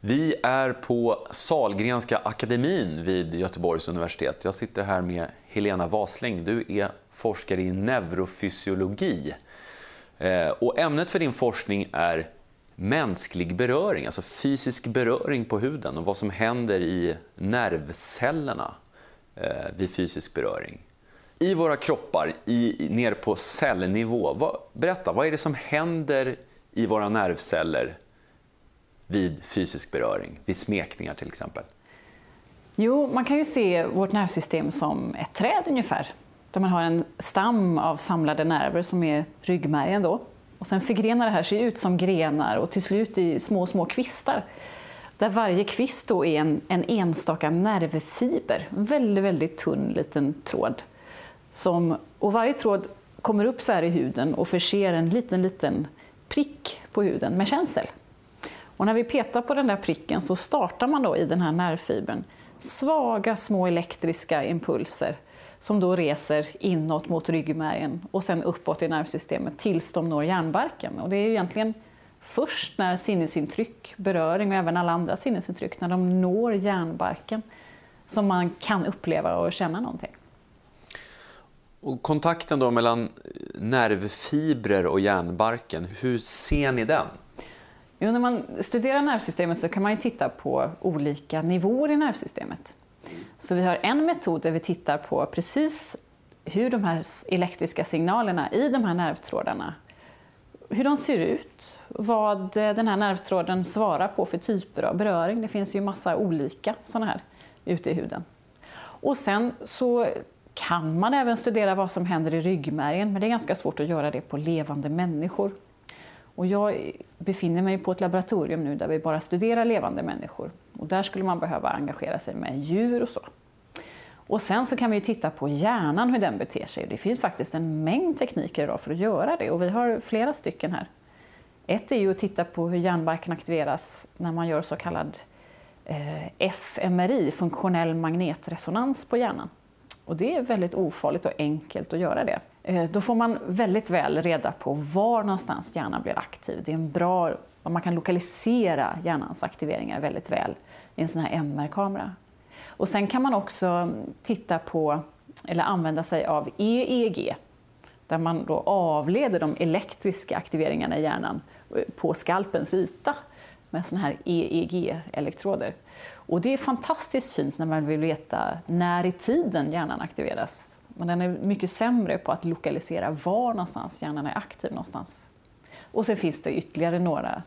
Vi är på Salgrenska akademin vid Göteborgs universitet. Jag sitter här med Helena Wasling. Du är forskare i neurofysiologi. Eh, och ämnet för din forskning är mänsklig beröring, alltså fysisk beröring på huden och vad som händer i nervcellerna eh, vid fysisk beröring. I våra kroppar, i, ner på cellnivå, vad, berätta, vad är det som händer i våra nervceller vid fysisk beröring, vid smekningar till exempel? Jo, man kan ju se vårt nervsystem som ett träd ungefär. Där man har en stam av samlade nerver som är ryggmärgen då. Och sen förgrenar det här sig ut som grenar och till slut i små, små kvistar. Där varje kvist då är en, en enstaka nervfiber, en väldigt, väldigt tunn liten tråd. Som, och varje tråd kommer upp så här i huden och förser en liten, liten prick på huden med känsel. Och när vi petar på den där pricken så startar man då i den här nervfibern svaga små elektriska impulser som då reser inåt mot ryggmärgen och sen uppåt i nervsystemet tills de når hjärnbarken. Och det är egentligen först när sinnesintryck, beröring och även alla andra sinnesintryck, när de når hjärnbarken som man kan uppleva och känna någonting. Och kontakten då mellan nervfibrer och hjärnbarken, hur ser ni den? Jo, när man studerar nervsystemet så kan man titta på olika nivåer i nervsystemet. Så vi har en metod där vi tittar på precis hur de här elektriska signalerna i de här nervtrådarna, hur de ser ut, vad eh, den här nervtråden svarar på för typer av beröring. Det finns ju massa olika sådana här ute i huden. Och sen så kan man även studera vad som händer i ryggmärgen, men det är ganska svårt att göra det på levande människor. Och jag befinner mig på ett laboratorium nu där vi bara studerar levande människor. Och där skulle man behöva engagera sig med djur och så. Och sen så kan vi titta på hjärnan, hur den beter sig. Det finns faktiskt en mängd tekniker idag för att göra det och vi har flera stycken här. Ett är ju att titta på hur hjärnbarken aktiveras när man gör så kallad eh, fMRI, funktionell magnetresonans på hjärnan. Och det är väldigt ofarligt och enkelt att göra det. Eh, då får man väldigt väl reda på var någonstans hjärnan blir aktiv. Det är en bra, man kan lokalisera hjärnans aktiveringar väldigt väl i en sån här MR-kamera. Och sen kan man också titta på, eller använda sig av EEG, där man då avleder de elektriska aktiveringarna i hjärnan eh, på skalpens yta med såna här EEG-elektroder. Och det är fantastiskt fint när man vill veta när i tiden hjärnan aktiveras. Men den är mycket sämre på att lokalisera var någonstans hjärnan är aktiv någonstans. Och sen finns det ytterligare några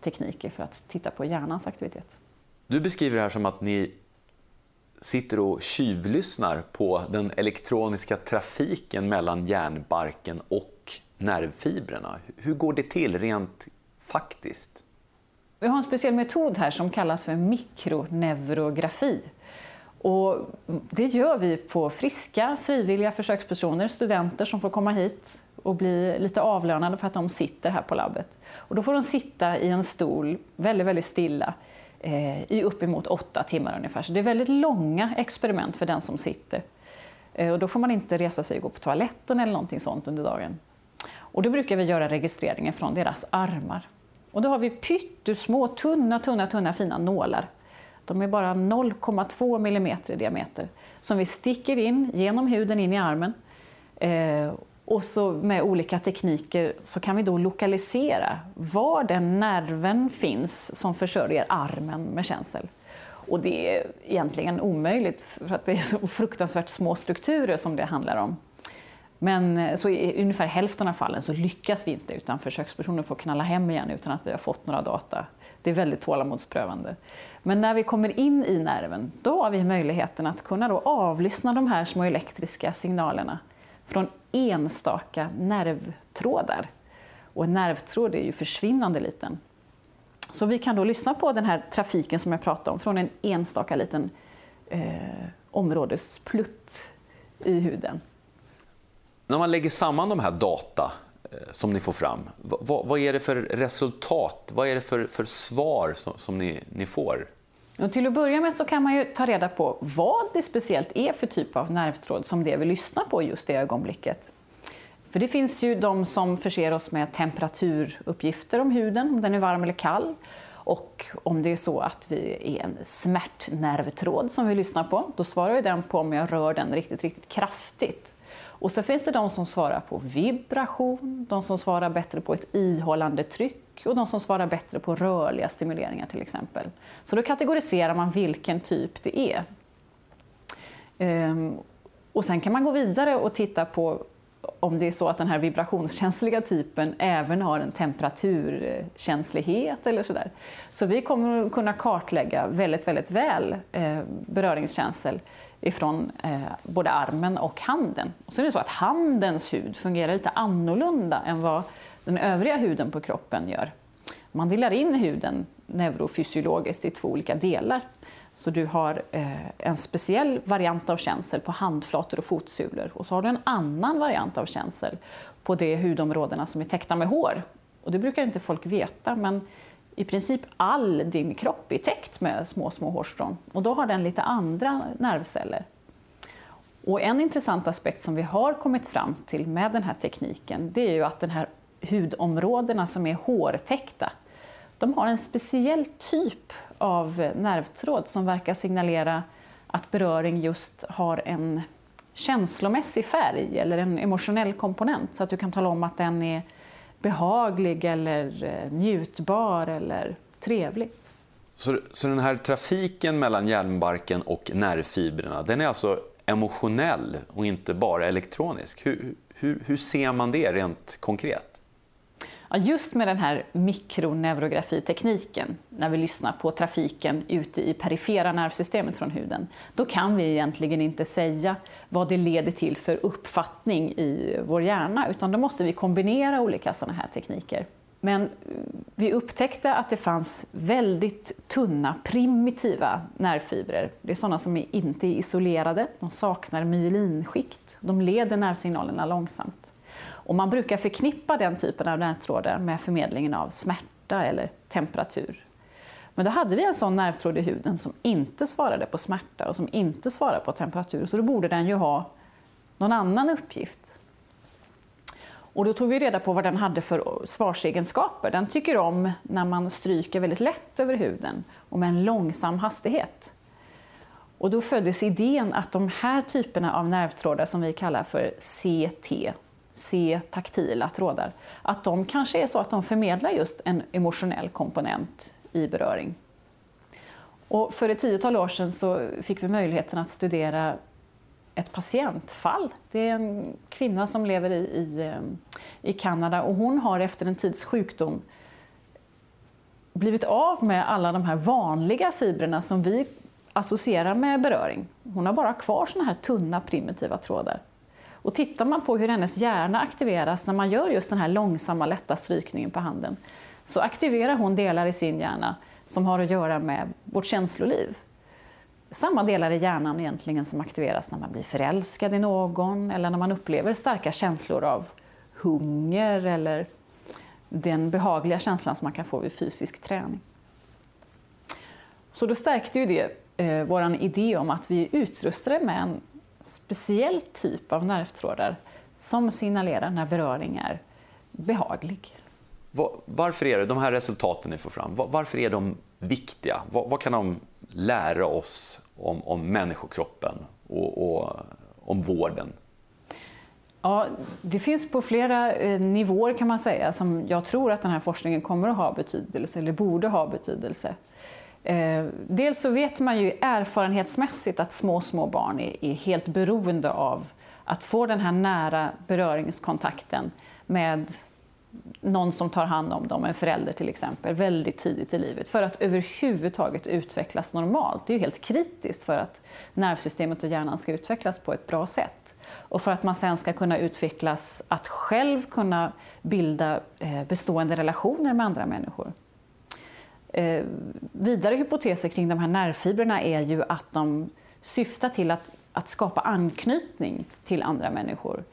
tekniker för att titta på hjärnans aktivitet. Du beskriver det här som att ni sitter och tjuvlyssnar på den elektroniska trafiken mellan hjärnbarken och nervfibrerna. Hur går det till rent faktiskt? Vi har en speciell metod här som kallas för mikroneurografi. Och det gör vi på friska, frivilliga försökspersoner, studenter som får komma hit och bli lite avlönade för att de sitter här på labbet. Och då får de sitta i en stol väldigt, väldigt stilla eh, i uppemot åtta timmar ungefär. Så det är väldigt långa experiment för den som sitter. Eh, och då får man inte resa sig och gå på toaletten eller någonting sånt under dagen. Och då brukar vi göra registreringen från deras armar. Och då har vi pyttesmå, tunna, tunna, tunna fina nålar. De är bara 0,2 mm i diameter som vi sticker in genom huden in i armen. Eh, och så med olika tekniker så kan vi då lokalisera var den nerven finns som försörjer armen med känsel. Och det är egentligen omöjligt för att det är så fruktansvärt små strukturer som det handlar om. Men eh, så i ungefär hälften av fallen så lyckas vi inte utan försökspersonen får knalla hem igen utan att vi har fått några data. Det är väldigt tålamodsprövande. Men när vi kommer in i nerven, då har vi möjligheten att kunna då avlyssna de här små elektriska signalerna från enstaka nervtrådar. Och en nervtråd är ju försvinnande liten. Så vi kan då lyssna på den här trafiken som jag pratade om från en enstaka liten eh, områdesplutt i huden. När man lägger samman de här data eh, som ni får fram, vad, vad, är det för resultat? Vad är det för, för svar som, som ni, ni får? Och till att börja med så kan man ju ta reda på vad det speciellt är för typ av nervtråd som det vi lyssnar på just det ögonblicket. För det finns ju de som förser oss med temperaturuppgifter om huden, om den är varm eller kall. Och om det är så att vi är en smärtnervtråd som vi lyssnar på, då svarar den på om jag rör den riktigt, riktigt kraftigt. Och så finns det de som svarar på vibration, de som svarar bättre på ett ihållande tryck och de som svarar bättre på rörliga stimuleringar till exempel. Så då kategoriserar man vilken typ det är. Ehm, och sen kan man gå vidare och titta på om det är så att den här vibrationskänsliga typen även har en temperaturkänslighet eller sådär. Så vi kommer kunna kartlägga väldigt, väldigt väl eh, beröringskänsel ifrån eh, både armen och handen. Och så är det så att handens hud fungerar lite annorlunda än vad den övriga huden på kroppen gör. Man delar in huden neurofysiologiskt i två olika delar. Så du har eh, en speciell variant av känsel på handflator och fotsulor och så har du en annan variant av känsel på de hudområdena som är täckta med hår. Och det brukar inte folk veta, men i princip all din kropp är täckt med små, små hårstrån och då har den lite andra nervceller. Och en intressant aspekt som vi har kommit fram till med den här tekniken, det är ju att de här hudområdena som är hårtäckta, de har en speciell typ av nervtråd som verkar signalera att beröring just har en känslomässig färg eller en emotionell komponent så att du kan tala om att den är behaglig eller eh, njutbar eller trevlig. Så, så den här trafiken mellan hjärnbarken och nervfibrerna, den är alltså emotionell och inte bara elektronisk. Hur, hur, hur ser man det rent konkret? Just med den här mikroneurografitekniken, när vi lyssnar på trafiken ute i perifera nervsystemet från huden, då kan vi egentligen inte säga vad det leder till för uppfattning i vår hjärna, utan då måste vi kombinera olika sådana här tekniker. Men eh, vi upptäckte att det fanns väldigt tunna, primitiva nervfibrer. Det är sådana som inte är isolerade, de saknar myelinskikt, de leder nervsignalerna långsamt. Och man brukar förknippa den typen av nervtrådar med förmedlingen av smärta eller temperatur. Men då hade vi en sån nervtråd i huden som inte svarade på smärta och som inte svarade på temperatur, så då borde den ju ha någon annan uppgift. Och då tog vi reda på vad den hade för svarsegenskaper. Den tycker om när man stryker väldigt lätt över huden och med en långsam hastighet. Och då föddes idén att de här typerna av nervtrådar som vi kallar för CT, se taktila trådar, att de kanske är så att de förmedlar just en emotionell komponent i beröring. Och för ett tiotal år sedan så fick vi möjligheten att studera ett patientfall. Det är en kvinna som lever i, i, eh, i Kanada och hon har efter en tids sjukdom blivit av med alla de här vanliga fibrerna som vi associerar med beröring. Hon har bara kvar såna här tunna primitiva trådar. Och tittar man på hur hennes hjärna aktiveras när man gör just den här långsamma lätta strykningen på handen, så aktiverar hon delar i sin hjärna som har att göra med vårt känsloliv. samma delar i hjärnan egentligen som aktiveras när man blir förälskad i någon eller när man upplever starka känslor av hunger eller den behagliga känslan som man kan få vid fysisk träning. Så då stärkte ju det eh, vår idé om att vi är utrustade med en speciell typ av nervtrådar som signalerar när beröring är behaglig. Varför är det, de här resultaten ni får fram, varför är de viktiga? Vad, vad kan de lära oss om, om människokroppen och, och om vården? Ja, det finns på flera eh, nivåer kan man säga som jag tror att den här forskningen kommer att ha betydelse, eller borde ha betydelse. Eh, dels så vet man ju erfarenhetsmässigt att små, små barn är, är helt beroende av att få den här nära beröringskontakten med någon som tar hand om dem, en förälder till exempel, väldigt tidigt i livet för att överhuvudtaget utvecklas normalt. Det är ju helt kritiskt för att nervsystemet och hjärnan ska utvecklas på ett bra sätt. Och för att man sen ska kunna utvecklas att själv kunna bilda eh, bestående relationer med andra människor. Eh, vidare hypoteser kring de här nervfibrerna är ju att de syftar till att, att skapa anknytning till andra människor.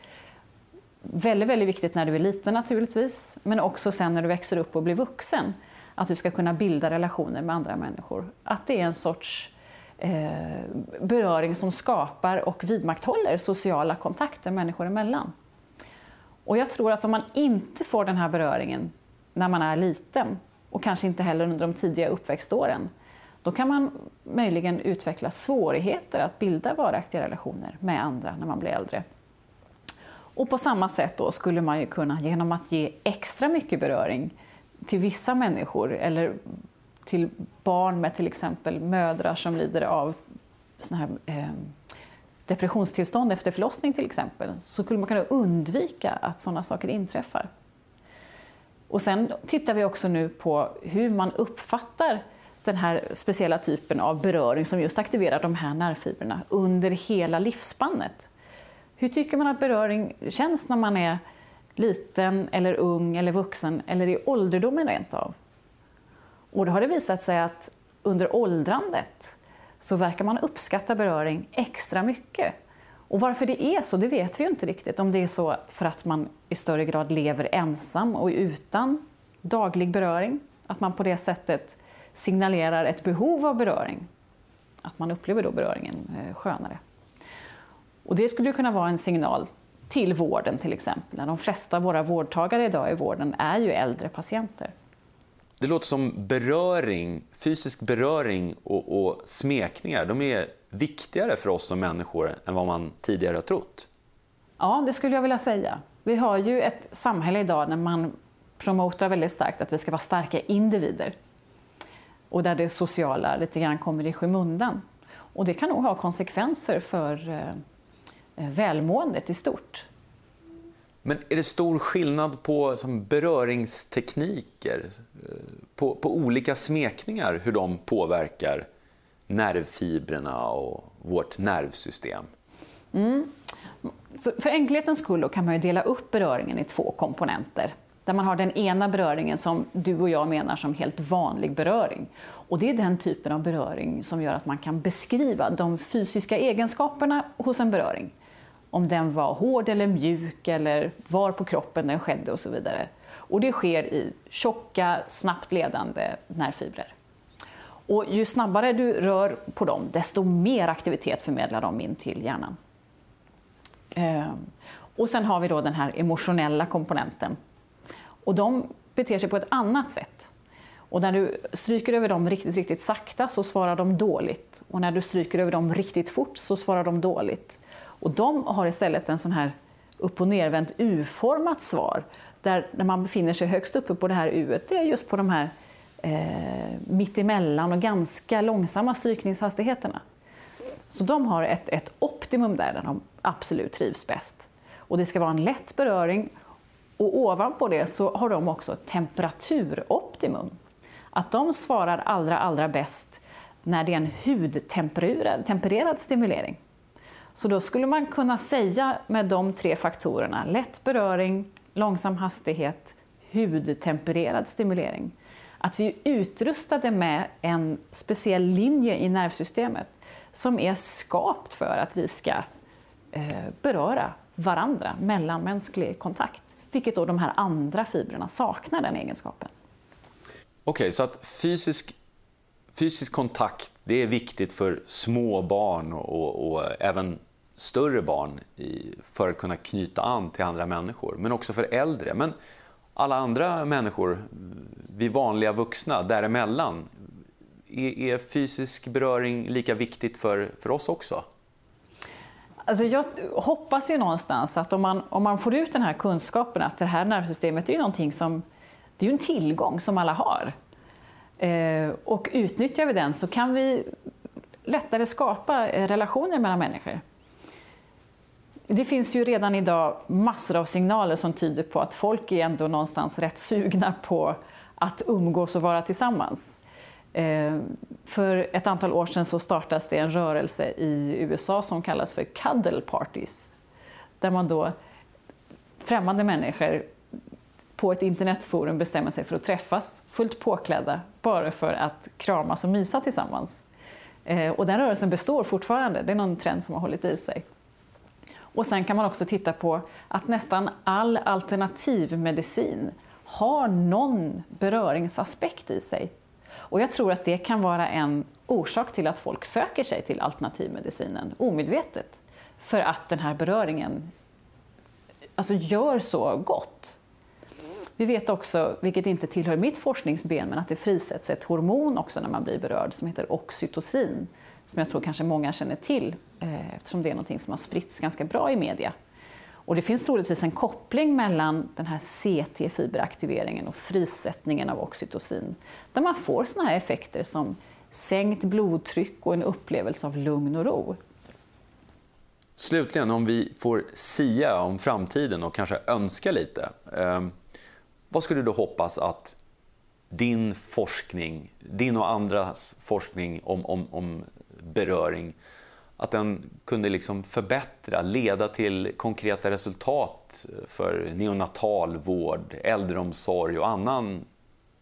Väldigt, väldigt viktigt när du är liten naturligtvis, men också sen när du växer upp och blir vuxen. Att du ska kunna bilda relationer med andra människor. Att det är en sorts eh, beröring som skapar och vidmakthåller sociala kontakter människor emellan. Och jag tror att om man inte får den här beröringen när man är liten och kanske inte heller under de tidiga uppväxtåren, då kan man möjligen utveckla svårigheter att bilda varaktiga relationer med andra när man blir äldre. Och på samma sätt då skulle man ju kunna, genom att ge extra mycket beröring till vissa människor eller till barn med till exempel mödrar som lider av såna här, eh, depressionstillstånd efter förlossning till exempel, så skulle man kunna undvika att sådana saker inträffar. Och sen tittar vi också nu på hur man uppfattar den här speciella typen av beröring som just aktiverar de här nervfibrerna under hela livsspannet. Hur tycker man att beröring känns när man är liten, eller ung, eller vuxen eller i ålderdomen rent av? Och då har det visat sig att under åldrandet så verkar man uppskatta beröring extra mycket. Och varför det är så, det vet vi ju inte riktigt. Om det är så för att man i större grad lever ensam och utan daglig beröring, att man på det sättet signalerar ett behov av beröring. Att man upplever då beröringen eh, skönare. Och det skulle kunna vara en signal till vården till exempel. De flesta av våra vårdtagare idag i vården är ju äldre patienter. Det låter som beröring, fysisk beröring och, och smekningar, de är viktigare för oss som människor än vad man tidigare har trott. Ja, det skulle jag vilja säga. Vi har ju ett samhälle idag där man promotar väldigt starkt att vi ska vara starka individer. Och där det sociala lite grann kommer i skymundan. Och det kan nog ha konsekvenser för Eh, välmåendet i stort. Men är det stor skillnad på som beröringstekniker, eh, på, på olika smekningar, hur de påverkar nervfibrerna och vårt nervsystem? Mm. För, för enkelhetens skull kan man dela upp beröringen i två komponenter. Där man har den ena beröringen som du och jag menar som helt vanlig beröring. Och det är den typen av beröring som gör att man kan beskriva de fysiska egenskaperna hos en beröring om den var hård eller mjuk eller var på kroppen den skedde och så vidare. Och det sker i tjocka, snabbt ledande nervfibrer. Och ju snabbare du rör på dem, desto mer aktivitet förmedlar de in till hjärnan. Eh, och sen har vi då den här emotionella komponenten. Och de beter sig på ett annat sätt. Och när du stryker över dem riktigt, riktigt sakta så svarar de dåligt. Och när du stryker över dem riktigt fort så svarar de dåligt. Och de har istället en sån här upp och nervänt U-format svar. Där när man befinner sig högst uppe på det här U, det är just på de här eh, mittemellan och ganska långsamma strykningshastigheterna. Så de har ett, ett optimum där, där de absolut trivs bäst. Och det ska vara en lätt beröring och ovanpå det så har de också temperaturoptimum. Att de svarar allra, allra bäst när det är en hudtempererad stimulering. Så då skulle man kunna säga med de tre faktorerna, lätt beröring, långsam hastighet, hudtempererad stimulering, att vi är utrustade med en speciell linje i nervsystemet som är skapt för att vi ska eh, beröra varandra, mellanmänsklig kontakt. Vilket då de här andra fibrerna saknar den egenskapen. Okej, okay, så att fysisk, fysisk kontakt det är viktigt för små barn och, och, och även större barn i, för att kunna knyta an till andra människor, men också för äldre. Men alla andra människor, vi vanliga vuxna däremellan, är, är fysisk beröring lika viktigt för, för oss också? Alltså jag hoppas ju någonstans att om man, om man får ut den här kunskapen att det här nervsystemet är ju någonting som, det är ju en tillgång som alla har. Eh, och utnyttjar vi den så kan vi lättare skapa eh, relationer mellan människor. Det finns ju redan idag massor av signaler som tyder på att folk är ändå någonstans rätt sugna på att umgås och vara tillsammans. Eh, för ett antal år sedan så startades det en rörelse i USA som kallas för cuddle parties. Där man då, främmande människor på ett internetforum bestämmer sig för att träffas fullt påklädda bara för att kramas och mysa tillsammans. Eh, och den rörelsen består fortfarande, det är någon trend som har hållit i sig. Och sen kan man också titta på att nästan all alternativmedicin har någon beröringsaspekt i sig. Och jag tror att det kan vara en orsak till att folk söker sig till alternativmedicinen omedvetet. För att den här beröringen alltså gör så gott. Vi vet också, vilket inte tillhör mitt forskningsben, men att det frisätts ett hormon också när man blir berörd som heter oxytocin, som jag tror kanske många känner till Eh, eftersom det är något som har spritts ganska bra i media. Och det finns troligtvis en koppling mellan den här CT-fiberaktiveringen och frisättningen av oxytocin, där man får såna här effekter som sänkt blodtryck och en upplevelse av lugn och ro. Slutligen, om vi får sia om framtiden och kanske önska lite. Eh, vad skulle du hoppas att din forskning, din och andras forskning om, om, om beröring att den kunde liksom förbättra, leda till konkreta resultat för neonatalvård, äldreomsorg och annan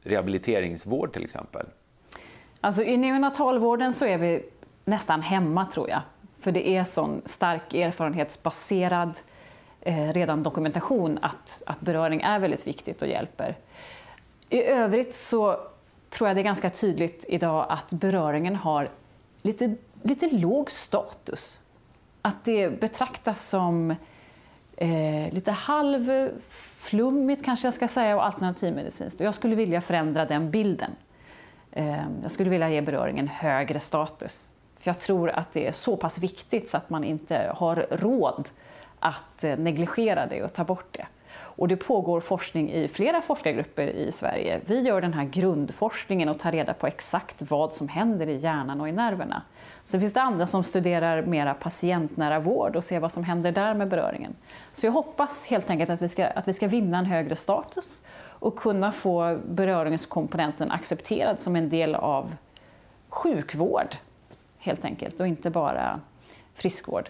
rehabiliteringsvård till exempel? Alltså I neonatalvården så är vi nästan hemma tror jag. För det är sån stark erfarenhetsbaserad eh, redan dokumentation att, att beröring är väldigt viktigt och hjälper. I övrigt så tror jag det är ganska tydligt idag att beröringen har lite lite låg status. Att det betraktas som eh, lite halvflummigt kanske jag ska säga och alternativmedicinskt. Och jag skulle vilja förändra den bilden. Eh, jag skulle vilja ge beröringen högre status. För jag tror att det är så pass viktigt så att man inte har råd att eh, negligera det och ta bort det. Och det pågår forskning i flera forskargrupper i Sverige. Vi gör den här grundforskningen och tar reda på exakt vad som händer i hjärnan och i nerverna. Sen finns det andra som studerar mera patientnära vård och ser vad som händer där med beröringen. Så jag hoppas helt enkelt att vi ska, att vi ska vinna en högre status och kunna få beröringskomponenten accepterad som en del av sjukvård, helt enkelt, och inte bara friskvård.